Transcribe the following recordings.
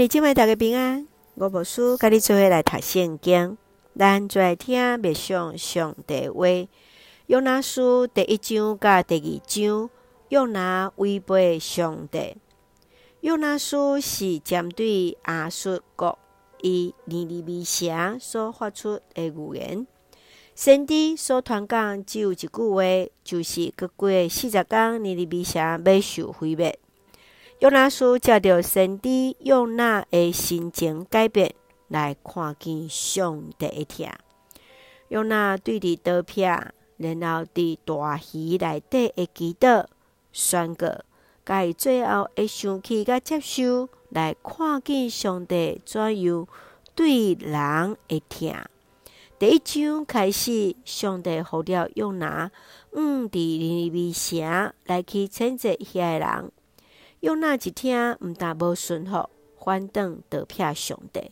兄弟姐妹大家平安，我无事，甲你做伙来读圣经，咱最爱听默上上帝话。约拿书第一章甲第二章，约拿违背上帝。约拿书是针对亚述国以尼尼微城所发出的预言。先知所传讲只有一句话，就是阁过四十天，尼尼微城要受毁灭。约拿书借着先知约拿的心情改变，来看见上帝的疼。约拿对伫刀片，然后伫大鱼内底会祈祷宣告，甲伊最后会想起甲接受，来看见上帝怎样对人的疼。第一章开始，上帝呼召约拿，往伫尼尼微城来去谴责遐个人。用那一听，毋但无顺服，反转倒撇上帝，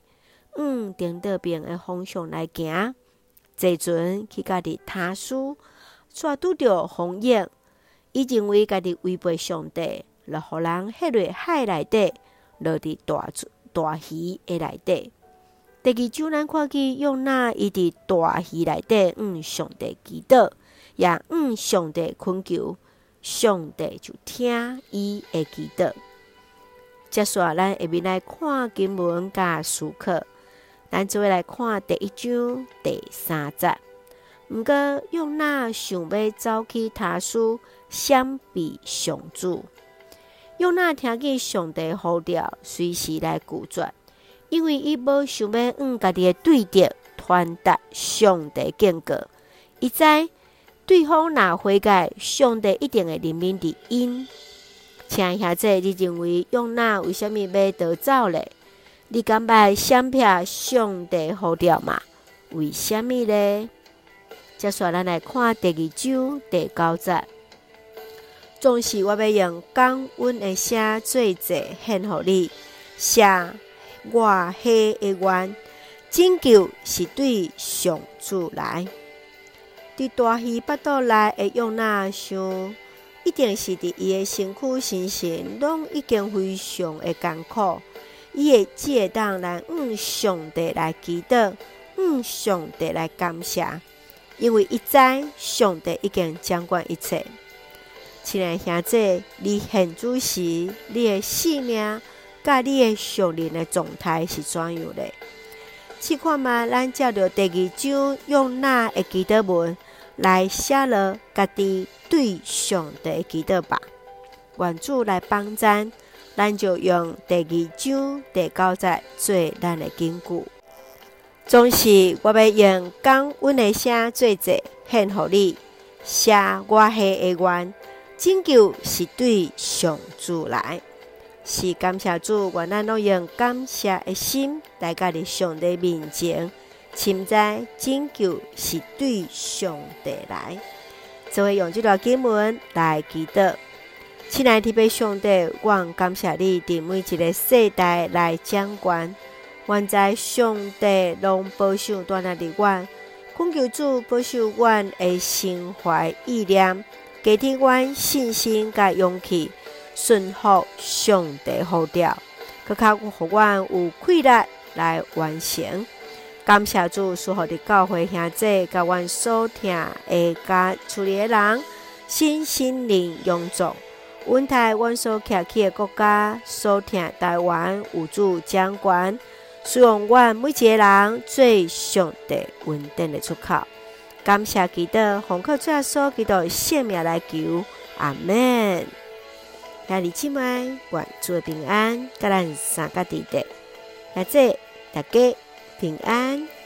往顶得边的方向来行。坐船去家己他施，却拄着风涌，伊认为家己违背上帝，就互人迄落海内底，落伫大大鱼的内底。第二章咱看见用那伊伫大鱼内底，嗯上帝祈祷，也嗯上帝恳求。上帝就听伊的祈祷。接续咱下面来看经文甲书课，咱就会来看第一章第三节。毋过约拿想要走去他施，闪避上主。约拿听见上帝呼召，随时来拒绝，因为伊无想要往家己的对敌传达上帝警告。伊知。对方若悔改，上帝一定会怜悯的因。亲爱兄弟，你认为约拿为什么要逃走呢？你敢捌闪避上帝呼召吗？为什么呢？接下来，来看第二章第九节。总是我要用感恩的声做祭献予你，写我黑的愿，拯救是对上主来。伫大鱼腹肚内的约拿想，一定是伫伊的身躯、心神拢已经非常的艰苦。伊会只会当来往上帝来祈祷，往上帝来感谢，因为伊知上帝已经掌管一切。亲爱兄弟，你现主时，你的性命甲你的属灵的状态是怎样的？试看嘛，咱照着第二章约拿的记得文。来写了家己对上帝祈祷吧，愿主来帮咱，咱就用第二章第九节做咱的根据。总是我要用感恩的声做者献予你，写我许的愿，拯救是对上主来，是感谢主，愿咱拢用感谢的心来家己上帝面前。深知拯救是对上帝来，就会用这段经文来祈祷。亲爱的弟兄姊妹，我感谢你伫每一个世代来掌管，愿在上帝拢保守带领的我，恳求主保守我的心怀意念，加添我信心甲勇气，顺服上帝呼召，搁较互我有气力来完成。感谢主，所有的教会兄弟，甲阮所听的甲处理的人，身心灵永驻，稳台阮所徛起的国家，所听台湾有主掌管，使用阮每一个人最上帝稳定的出口。感谢基督，奉靠主耶稣基督性命来求，阿门。兄弟姊妹，愿主平安，甲咱三个弟弟，兄弟大家。平安。